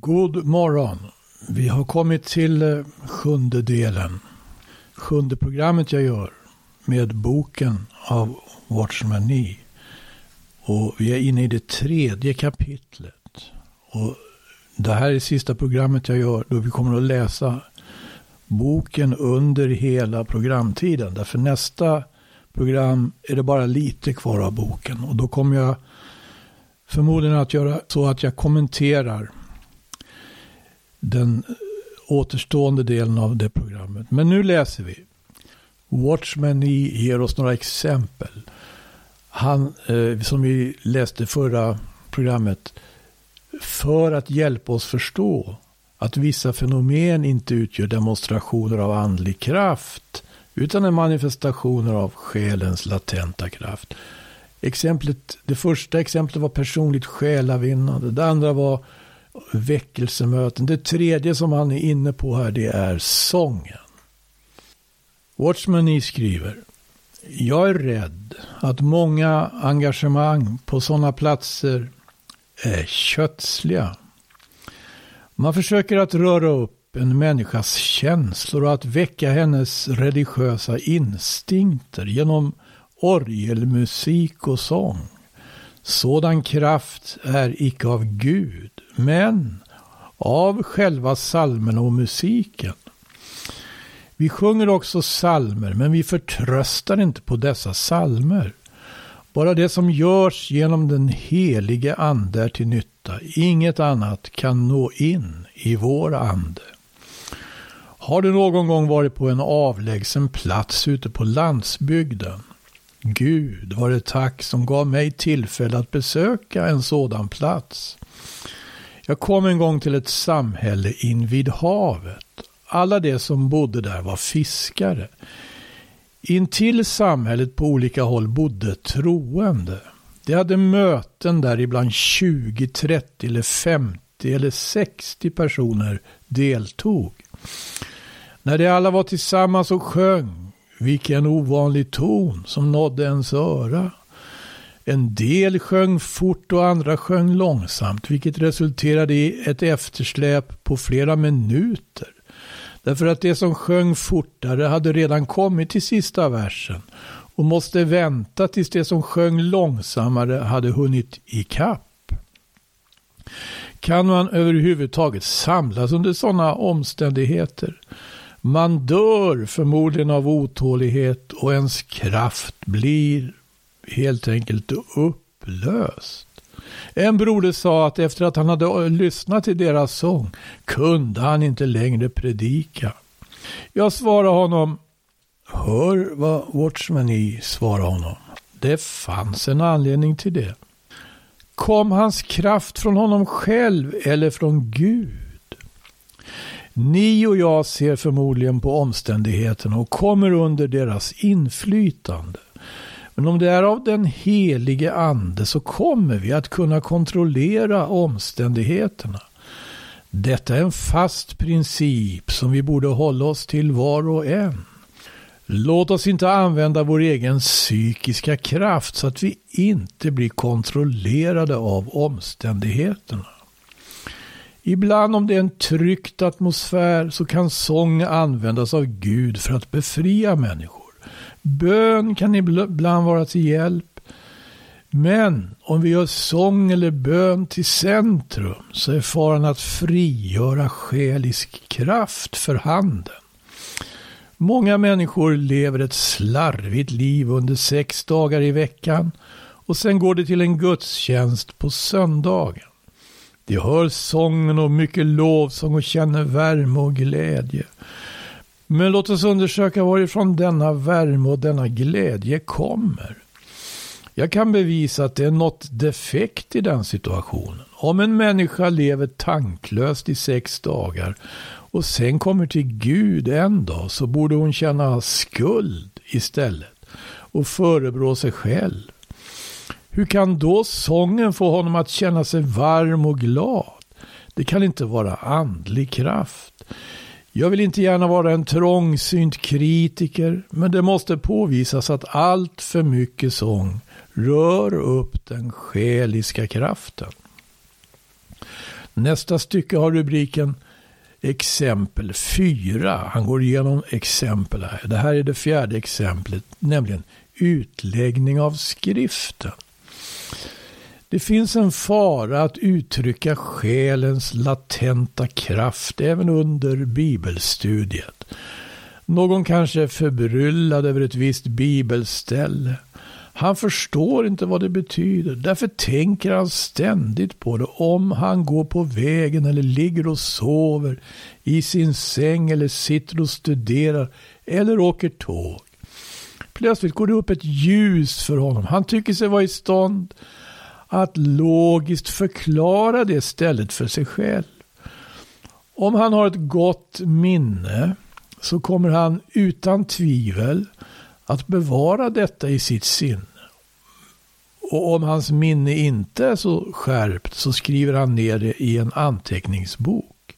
God morgon. Vi har kommit till eh, sjunde delen. Sjunde programmet jag gör med boken av Watchman Nee. Och vi är inne i det tredje kapitlet. Och det här är sista programmet jag gör då vi kommer att läsa boken under hela programtiden. Därför nästa program är det bara lite kvar av boken. Och då kommer jag förmodligen att göra så att jag kommenterar den återstående delen av det programmet. Men nu läser vi. Watchman ger oss några exempel. Han, eh, som vi läste förra programmet, för att hjälpa oss förstå att vissa fenomen inte utgör demonstrationer av andlig kraft, utan är manifestationer av själens latenta kraft. Exemplet, det första exemplet var personligt själavinnande. Det andra var väckelsemöten. Det tredje som han är inne på här det är sången. Watchman e skriver. Jag är rädd att många engagemang på sådana platser är kötsliga. Man försöker att röra upp en människas känslor och att väcka hennes religiösa instinkter genom orgelmusik och sång. Sådan kraft är icke av Gud, men av själva salmen och musiken. Vi sjunger också salmer, men vi förtröstar inte på dessa salmer. Bara det som görs genom den helige ande är till nytta. Inget annat kan nå in i vår ande. Har du någon gång varit på en avlägsen plats ute på landsbygden? Gud var det tack som gav mig tillfälle att besöka en sådan plats. Jag kom en gång till ett samhälle invid havet. Alla de som bodde där var fiskare. Intill samhället på olika håll bodde troende. De hade möten där ibland 20, 30 eller 50 eller 60 personer deltog. När de alla var tillsammans och sjöng, vilken ovanlig ton som nådde ens öra. En del sjöng fort och andra sjöng långsamt, vilket resulterade i ett eftersläp på flera minuter. Därför att det som sjöng fortare hade redan kommit till sista versen och måste vänta tills det som sjöng långsammare hade hunnit ikapp. Kan man överhuvudtaget samlas under sådana omständigheter? Man dör förmodligen av otålighet och ens kraft blir helt enkelt upplöst. En broder sa att efter att han hade lyssnat till deras sång kunde han inte längre predika. Jag svarade honom, hör vad Watchman e i svarade honom. Det fanns en anledning till det. Kom hans kraft från honom själv eller från Gud? Ni och jag ser förmodligen på omständigheterna och kommer under deras inflytande. Men om det är av den helige ande så kommer vi att kunna kontrollera omständigheterna. Detta är en fast princip som vi borde hålla oss till var och en. Låt oss inte använda vår egen psykiska kraft så att vi inte blir kontrollerade av omständigheterna. Ibland om det är en tryckt atmosfär så kan sång användas av Gud för att befria människor. Bön kan ibland vara till hjälp. Men om vi gör sång eller bön till centrum så är faran att frigöra själisk kraft för handen. Många människor lever ett slarvigt liv under sex dagar i veckan och sen går det till en gudstjänst på söndagen. De hör sången och mycket lovsång och känner värme och glädje. Men låt oss undersöka varifrån denna värme och denna glädje kommer. Jag kan bevisa att det är något defekt i den situationen. Om en människa lever tanklöst i sex dagar och sen kommer till Gud en dag så borde hon känna skuld istället och förebrå sig själv. Hur kan då sången få honom att känna sig varm och glad? Det kan inte vara andlig kraft. Jag vill inte gärna vara en trångsynt kritiker, men det måste påvisas att allt för mycket sång rör upp den själiska kraften. Nästa stycke har rubriken exempel 4. Han går igenom exempel här. Det här är det fjärde exemplet, nämligen utläggning av skriften. Det finns en fara att uttrycka själens latenta kraft även under bibelstudiet. Någon kanske är förbryllad över ett visst bibelställe. Han förstår inte vad det betyder. Därför tänker han ständigt på det. Om han går på vägen eller ligger och sover i sin säng eller sitter och studerar eller åker tåg. Plötsligt går det upp ett ljus för honom. Han tycker sig vara i stånd att logiskt förklara det stället för sig själv. Om han har ett gott minne så kommer han utan tvivel att bevara detta i sitt sinne. Och om hans minne inte är så skärpt så skriver han ner det i en anteckningsbok.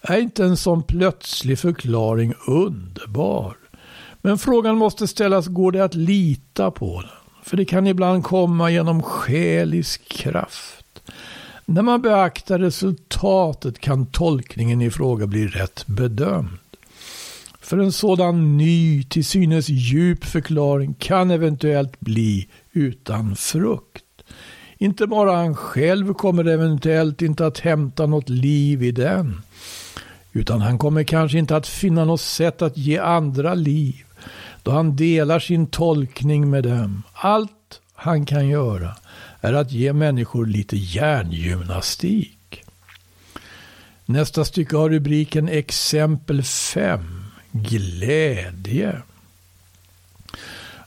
Är inte en sån plötslig förklaring underbar? Men frågan måste ställas, går det att lita på den? För det kan ibland komma genom själisk kraft. När man beaktar resultatet kan tolkningen i fråga bli rätt bedömd. För en sådan ny, till synes djup förklaring kan eventuellt bli utan frukt. Inte bara han själv kommer eventuellt inte att hämta något liv i den, utan han kommer kanske inte att finna något sätt att ge andra liv, då han delar sin tolkning med dem. Allt han kan göra är att ge människor lite hjärngymnastik. Nästa stycke har rubriken Exempel 5 glädje.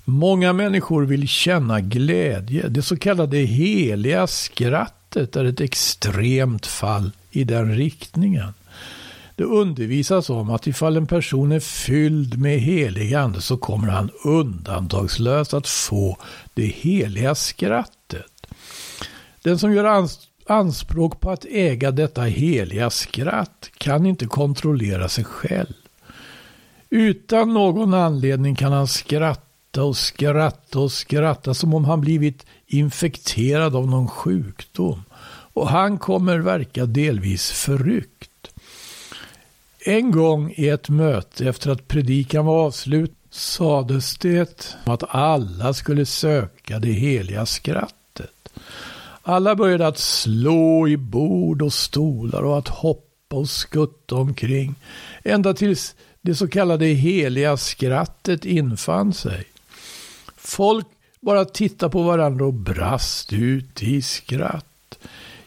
Många människor vill känna glädje. Det så kallade heliga skrattet är ett extremt fall i den riktningen. Det undervisas om att ifall en person är fylld med helig ande så kommer han undantagslöst att få det heliga skrattet. Den som gör anspråk på att äga detta heliga skratt kan inte kontrollera sig själv. Utan någon anledning kan han skratta och skratta och skratta som om han blivit infekterad av någon sjukdom. Och han kommer verka delvis förryckt. En gång i ett möte efter att predikan var avslut sades det att alla skulle söka det heliga skrattet. Alla började att slå i bord och stolar och att hoppa och skutta omkring. Ända tills det så kallade heliga skrattet infann sig. Folk bara tittade på varandra och brast ut i skratt.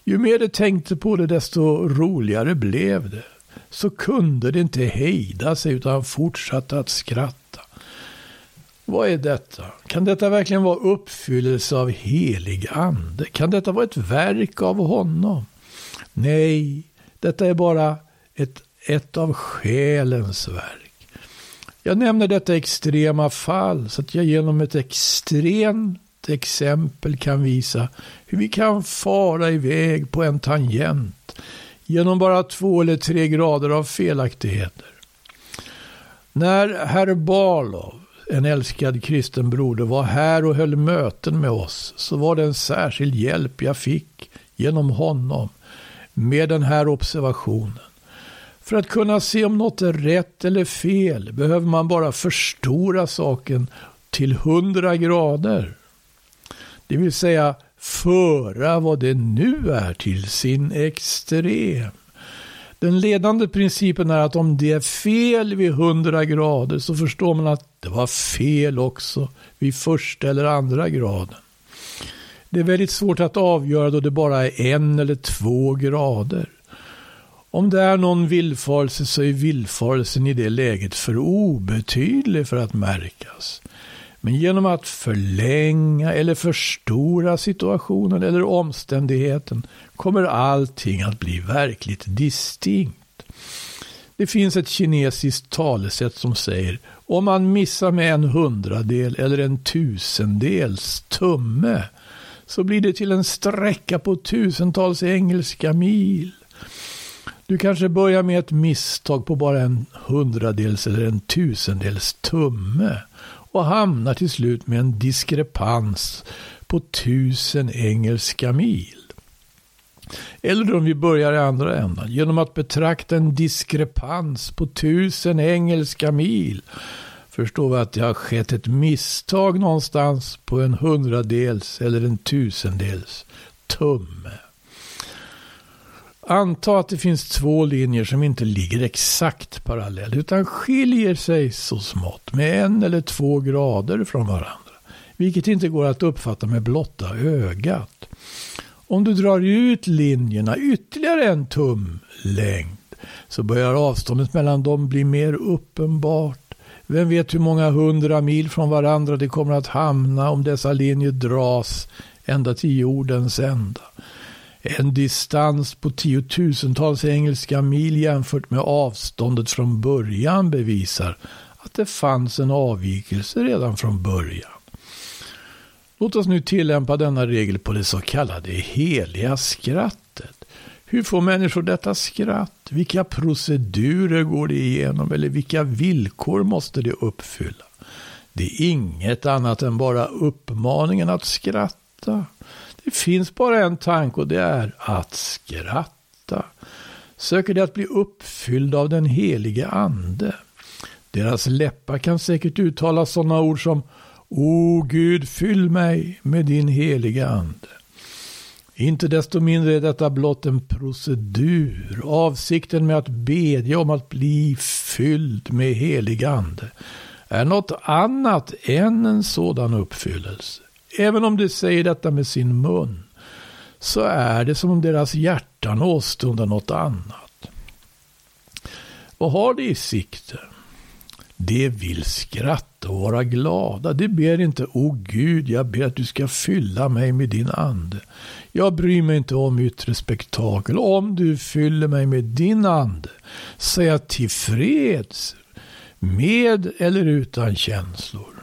Ju mer de tänkte på det desto roligare blev det. Så kunde det inte hejda sig utan fortsatte att skratta. Vad är detta? Kan detta verkligen vara uppfyllelse av helig ande? Kan detta vara ett verk av honom? Nej, detta är bara ett ett av själens verk. Jag nämner detta extrema fall så att jag genom ett extremt exempel kan visa hur vi kan fara iväg på en tangent genom bara två eller tre grader av felaktigheter. När herr Barlov, en älskad kristen broder, var här och höll möten med oss så var det en särskild hjälp jag fick genom honom med den här observationen. För att kunna se om något är rätt eller fel behöver man bara förstora saken till 100 grader. Det vill säga föra vad det nu är till sin extrem. Den ledande principen är att om det är fel vid 100 grader så förstår man att det var fel också vid första eller andra graden. Det är väldigt svårt att avgöra då det bara är en eller två grader. Om det är någon villfarelse så är villfarelsen i det läget för obetydlig för att märkas. Men genom att förlänga eller förstora situationen eller omständigheten kommer allting att bli verkligt distinkt. Det finns ett kinesiskt talesätt som säger om man missar med en hundradel eller en tusendels tumme så blir det till en sträcka på tusentals engelska mil. Du kanske börjar med ett misstag på bara en hundradels eller en tusendels tumme och hamnar till slut med en diskrepans på tusen engelska mil. Eller om vi börjar i andra ändan, genom att betrakta en diskrepans på tusen engelska mil förstår vi att det har skett ett misstag någonstans på en hundradels eller en tusendels tumme. Anta att det finns två linjer som inte ligger exakt parallellt utan skiljer sig så smått med en eller två grader från varandra. Vilket inte går att uppfatta med blotta ögat. Om du drar ut linjerna ytterligare en tum längd så börjar avståndet mellan dem bli mer uppenbart. Vem vet hur många hundra mil från varandra det kommer att hamna om dessa linjer dras ända till jordens ända. En distans på tiotusentals engelska mil jämfört med avståndet från början bevisar att det fanns en avvikelse redan från början. Låt oss nu tillämpa denna regel på det så kallade heliga skrattet. Hur får människor detta skratt? Vilka procedurer går det igenom eller vilka villkor måste det uppfylla? Det är inget annat än bara uppmaningen att skratta. Det finns bara en tanke och det är att skratta. Söker de att bli uppfyllda av den helige ande. Deras läppar kan säkert uttala sådana ord som O Gud, fyll mig med din heliga ande. Inte desto mindre är detta blott en procedur. Avsikten med att bedja om att bli fylld med helig ande är något annat än en sådan uppfyllelse. Även om de säger detta med sin mun så är det som om deras hjärtan åstundar något annat. Vad har de i sikte? De vill skratta och vara glada. De ber inte, o Gud, jag ber att du ska fylla mig med din ande. Jag bryr mig inte om yttre spektakel. Om du fyller mig med din ande så är jag tillfreds med eller utan känslor.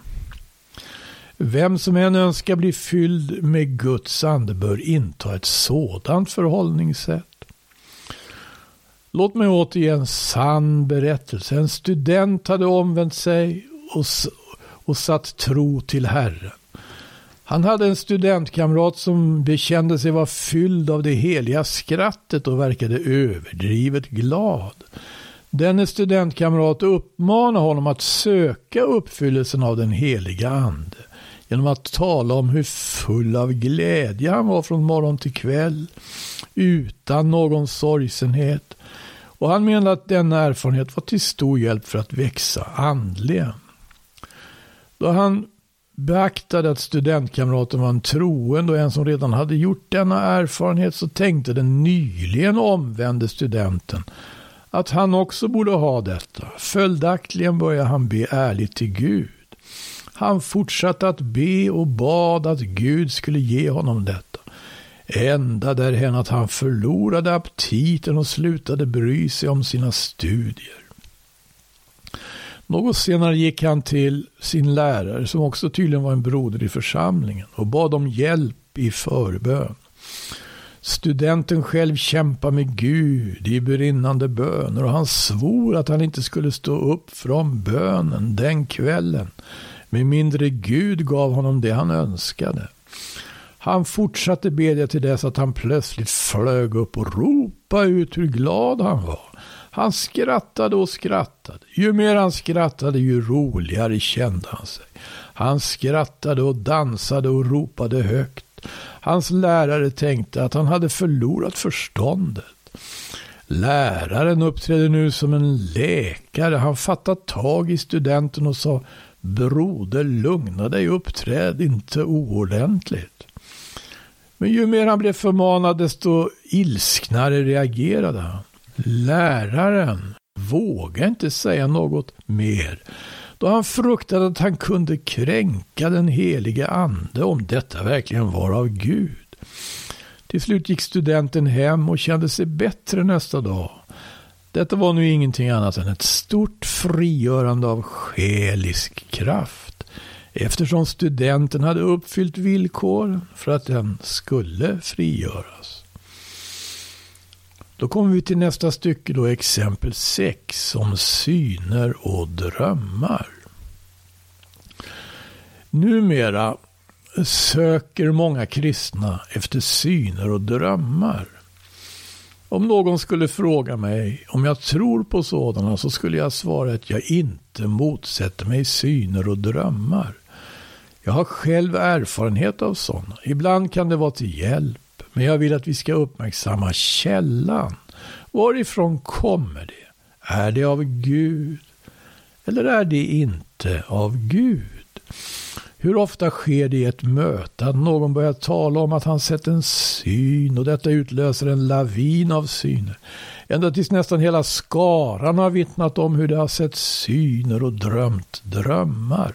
Vem som än önskar bli fylld med Guds ande bör inta ett sådant förhållningssätt. Låt mig återge en sann berättelse. En student hade omvänt sig och, och satt tro till Herren. Han hade en studentkamrat som bekände sig vara fylld av det heliga skrattet och verkade överdrivet glad. Denne studentkamrat uppmanade honom att söka uppfyllelsen av den heliga ande genom att tala om hur full av glädje han var från morgon till kväll utan någon sorgsenhet och han menade att denna erfarenhet var till stor hjälp för att växa andligen. Då han beaktade att studentkamraten var en troende och en som redan hade gjort denna erfarenhet så tänkte den nyligen omvände studenten att han också borde ha detta. Följaktligen började han be ärligt till Gud. Han fortsatte att be och bad att Gud skulle ge honom detta. Ända därhän att han förlorade aptiten och slutade bry sig om sina studier. Något senare gick han till sin lärare, som också tydligen var en broder i församlingen, och bad om hjälp i förbön. Studenten själv kämpade med Gud i brinnande böner och han svor att han inte skulle stå upp från bönen den kvällen med mindre Gud gav honom det han önskade. Han fortsatte bedja till dess att han plötsligt flög upp och ropade ut hur glad han var. Han skrattade och skrattade. Ju mer han skrattade, ju roligare kände han sig. Han skrattade och dansade och ropade högt. Hans lärare tänkte att han hade förlorat förståndet. Läraren uppträdde nu som en läkare. Han fattade tag i studenten och sa Broder, lugna dig, uppträd inte oordentligt. Men ju mer han blev förmanad, desto ilsknare reagerade han. Läraren vågade inte säga något mer, då han fruktade att han kunde kränka den helige ande om detta verkligen var av Gud. Till slut gick studenten hem och kände sig bättre nästa dag. Detta var nu ingenting annat än ett stort frigörande av själisk kraft eftersom studenten hade uppfyllt villkoren för att den skulle frigöras. Då kommer vi till nästa stycke, då exempel 6 om syner och drömmar. Numera söker många kristna efter syner och drömmar. Om någon skulle fråga mig om jag tror på sådana så skulle jag svara att jag inte motsätter mig syner och drömmar. Jag har själv erfarenhet av sådana. Ibland kan det vara till hjälp, men jag vill att vi ska uppmärksamma källan. Varifrån kommer det? Är det av Gud? Eller är det inte av Gud? Hur ofta sker det i ett möte att någon börjar tala om att han sett en syn och detta utlöser en lavin av syner. Ända tills nästan hela skaran har vittnat om hur de har sett syner och drömt drömmar.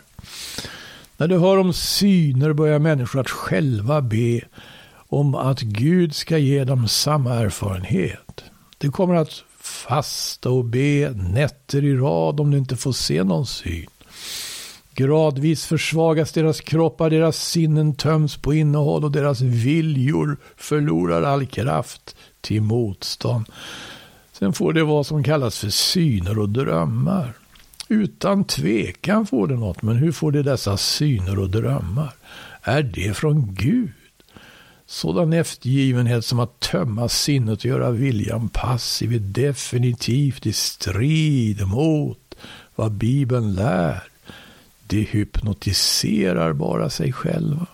När du hör om syner börjar människor att själva be om att Gud ska ge dem samma erfarenhet. De kommer att fasta och be nätter i rad om de inte får se någon syn. Gradvis försvagas deras kroppar, deras sinnen töms på innehåll och deras viljor förlorar all kraft till motstånd. Sen får det vad som kallas för syner och drömmar. Utan tvekan får det något, men hur får det dessa syner och drömmar? Är det från Gud? Sådan eftergivenhet som att tömma sinnet och göra viljan passiv är definitivt i strid mot vad Bibeln lär. De hypnotiserar bara sig själva.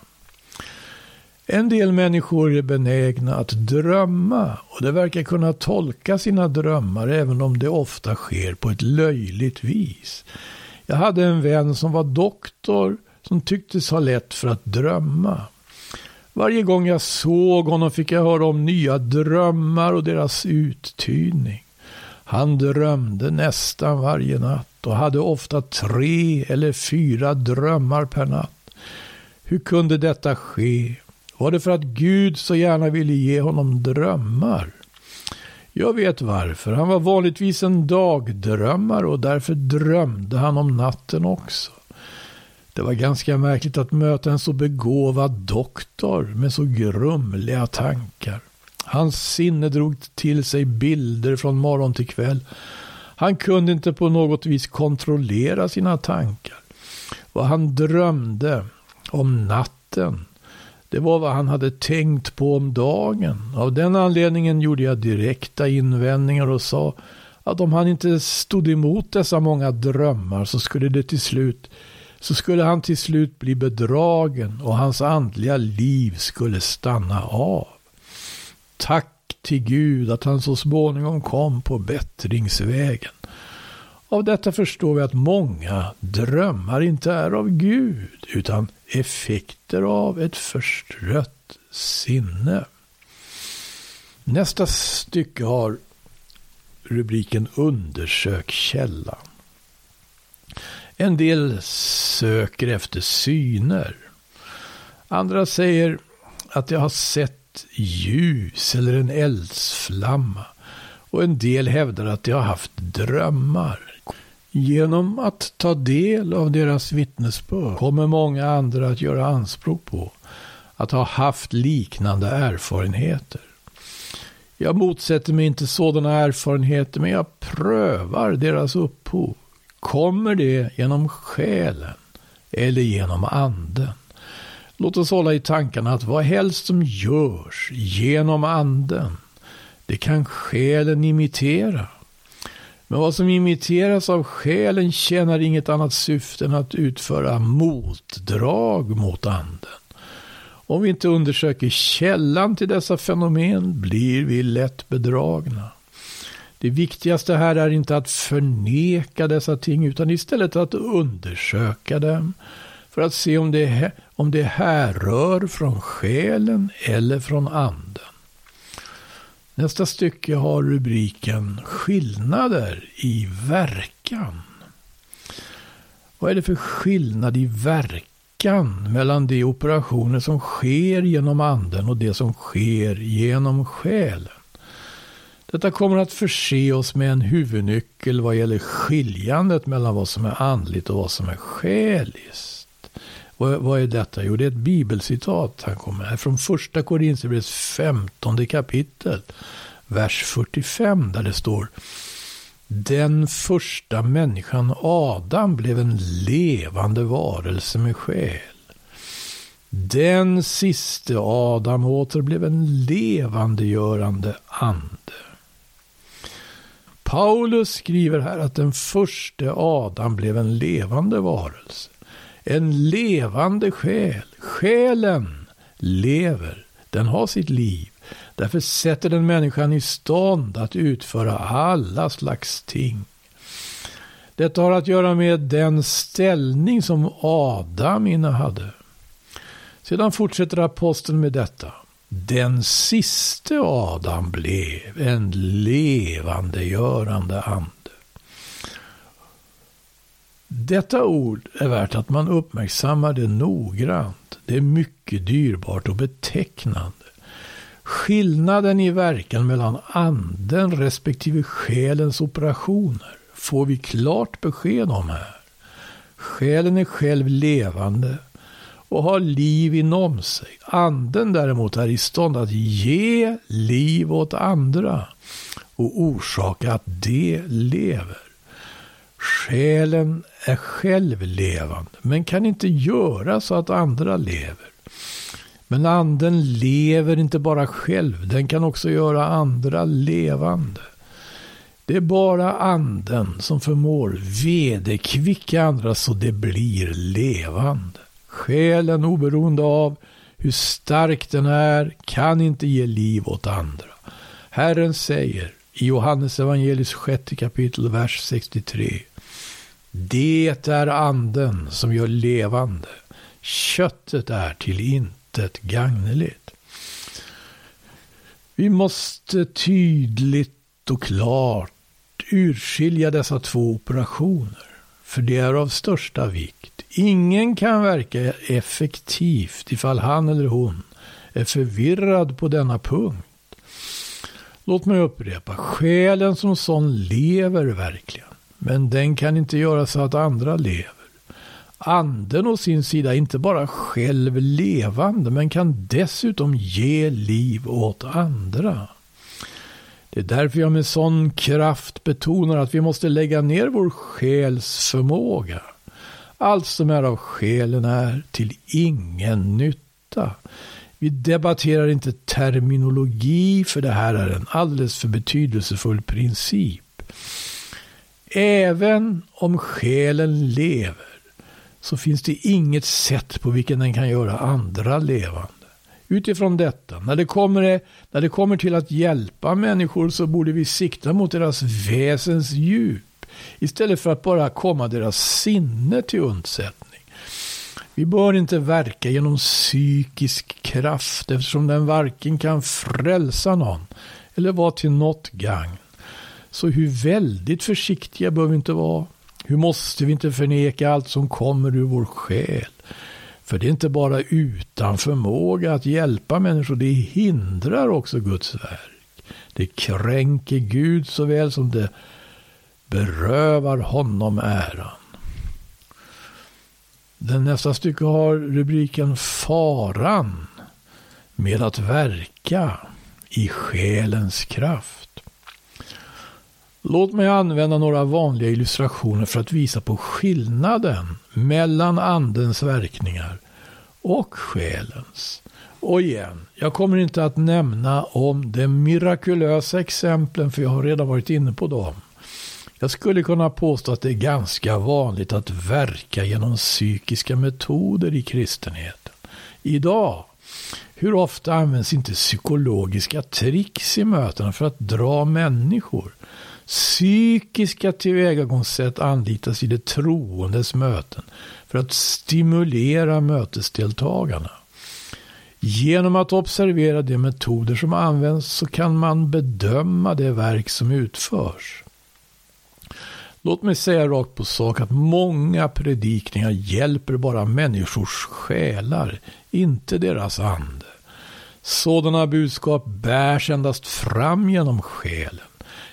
En del människor är benägna att drömma och det verkar kunna tolka sina drömmar även om det ofta sker på ett löjligt vis. Jag hade en vän som var doktor som tycktes ha lätt för att drömma. Varje gång jag såg honom fick jag höra om nya drömmar och deras uttydning. Han drömde nästan varje natt och hade ofta tre eller fyra drömmar per natt. Hur kunde detta ske? Var det för att Gud så gärna ville ge honom drömmar? Jag vet varför. Han var vanligtvis en dagdrömmare och därför drömde han om natten också. Det var ganska märkligt att möta en så begåvad doktor med så grumliga tankar. Hans sinne drog till sig bilder från morgon till kväll. Han kunde inte på något vis kontrollera sina tankar. Vad han drömde om natten, det var vad han hade tänkt på om dagen. Av den anledningen gjorde jag direkta invändningar och sa att om han inte stod emot dessa många drömmar så skulle det till slut så skulle han till slut bli bedragen och hans andliga liv skulle stanna av. Tack till Gud att han så småningom kom på bättringsvägen. Av detta förstår vi att många drömmar inte är av Gud utan effekter av ett förstrött sinne. Nästa stycke har rubriken Undersök källan. En del söker efter syner. Andra säger att jag har sett ljus eller en eldsflamma. Och en del hävdar att de har haft drömmar. Genom att ta del av deras vittnesbörd kommer många andra att göra anspråk på att ha haft liknande erfarenheter. Jag motsätter mig inte sådana erfarenheter, men jag prövar deras upphov. Kommer det genom själen eller genom anden? Låt oss hålla i tankarna att vad helst som görs genom anden, det kan själen imitera. Men vad som imiteras av själen tjänar inget annat syfte än att utföra motdrag mot anden. Om vi inte undersöker källan till dessa fenomen blir vi lätt bedragna. Det viktigaste här är inte att förneka dessa ting utan istället att undersöka dem för att se om det, om det härrör från själen eller från anden. Nästa stycke har rubriken Skillnader i verkan. Vad är det för skillnad i verkan mellan de operationer som sker genom anden och det som sker genom själen? Detta kommer att förse oss med en huvudnyckel vad gäller skiljandet mellan vad som är andligt och vad som är själiskt. Vad, är detta? Jo, det är ett bibelcitat han kommer här från första Korinthierbrevets femtonde kapitel, vers 45, där det står Den första människan, Adam, blev en levande varelse med själ. Den siste Adam åter blev en levandegörande ande. Paulus skriver här att den första Adam blev en levande varelse. En levande själ. Själen lever. Den har sitt liv. Därför sätter den människan i stånd att utföra alla slags ting. Detta har att göra med den ställning som Adam innehade. Sedan fortsätter aposteln med detta. Den siste Adam blev en levandegörande ande. Detta ord är värt att man uppmärksammar det noggrant. Det är mycket dyrbart och betecknande. Skillnaden i verkan mellan anden respektive själens operationer får vi klart besked om här. Själen är själv levande och har liv inom sig. Anden däremot är i stånd att ge liv åt andra och orsaka att de lever. Själen är själv levande, men kan inte göra så att andra lever. Men anden lever inte bara själv, den kan också göra andra levande. Det är bara anden som förmår vederkvicka andra så det blir levande. Själen oberoende av hur stark den är kan inte ge liv åt andra. Herren säger i Johannes evangelis sjätte kapitel, vers 63. Det är anden som gör levande. Köttet är till intet gagneligt. Vi måste tydligt och klart urskilja dessa två operationer. För det är av största vikt. Ingen kan verka effektivt ifall han eller hon är förvirrad på denna punkt. Låt mig upprepa, själen som sån lever verkligen. Men den kan inte göra så att andra lever. Anden å sin sida är inte bara själv levande men kan dessutom ge liv åt andra. Det är därför jag med sån kraft betonar att vi måste lägga ner vår själs förmåga. Allt som är av själen är till ingen nytta. Vi debatterar inte terminologi för det här är en alldeles för betydelsefull princip. Även om själen lever så finns det inget sätt på vilken den kan göra andra levande. Utifrån detta, när det, kommer, när det kommer till att hjälpa människor så borde vi sikta mot deras väsens djup istället för att bara komma deras sinne till undsättning. Vi bör inte verka genom psykisk kraft eftersom den varken kan frälsa någon eller vara till något gagn. Så hur väldigt försiktiga bör vi inte vara? Hur måste vi inte förneka allt som kommer ur vår själ? För det är inte bara utan förmåga att hjälpa människor, det hindrar också Guds verk. Det kränker Gud såväl som det berövar honom äran. Den nästa stycke har rubriken Faran med att verka i själens kraft. Låt mig använda några vanliga illustrationer för att visa på skillnaden mellan andens verkningar och själens. Och igen, jag kommer inte att nämna om de mirakulösa exemplen för jag har redan varit inne på dem. Jag skulle kunna påstå att det är ganska vanligt att verka genom psykiska metoder i kristenheten. Idag, hur ofta används inte psykologiska tricks i mötena för att dra människor? Psykiska tillvägagångssätt anlitas i de troendes möten för att stimulera mötesdeltagarna. Genom att observera de metoder som används så kan man bedöma det verk som utförs. Låt mig säga rakt på sak att många predikningar hjälper bara människors själar, inte deras ande. Sådana budskap bärs endast fram genom själen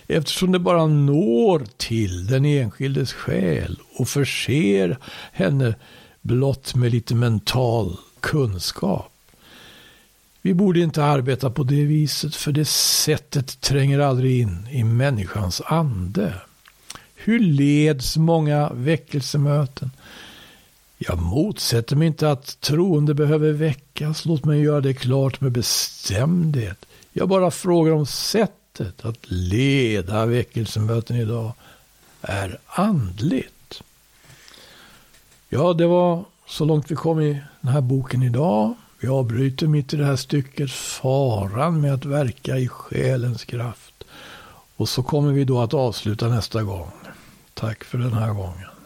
eftersom det bara når till den enskildes själ och förser henne blott med lite mental kunskap. Vi borde inte arbeta på det viset för det sättet tränger aldrig in i människans ande. Hur leds många väckelsemöten? Jag motsätter mig inte att troende behöver väckas. Låt mig göra det klart med bestämdhet. Jag bara frågar om sätt sättet att leda väckelsemöten idag är andligt. Ja, det var så långt vi kom i den här boken idag. Vi avbryter mitt i det här stycket faran med att verka i själens kraft. Och så kommer vi då att avsluta nästa gång. Tack för den här gången.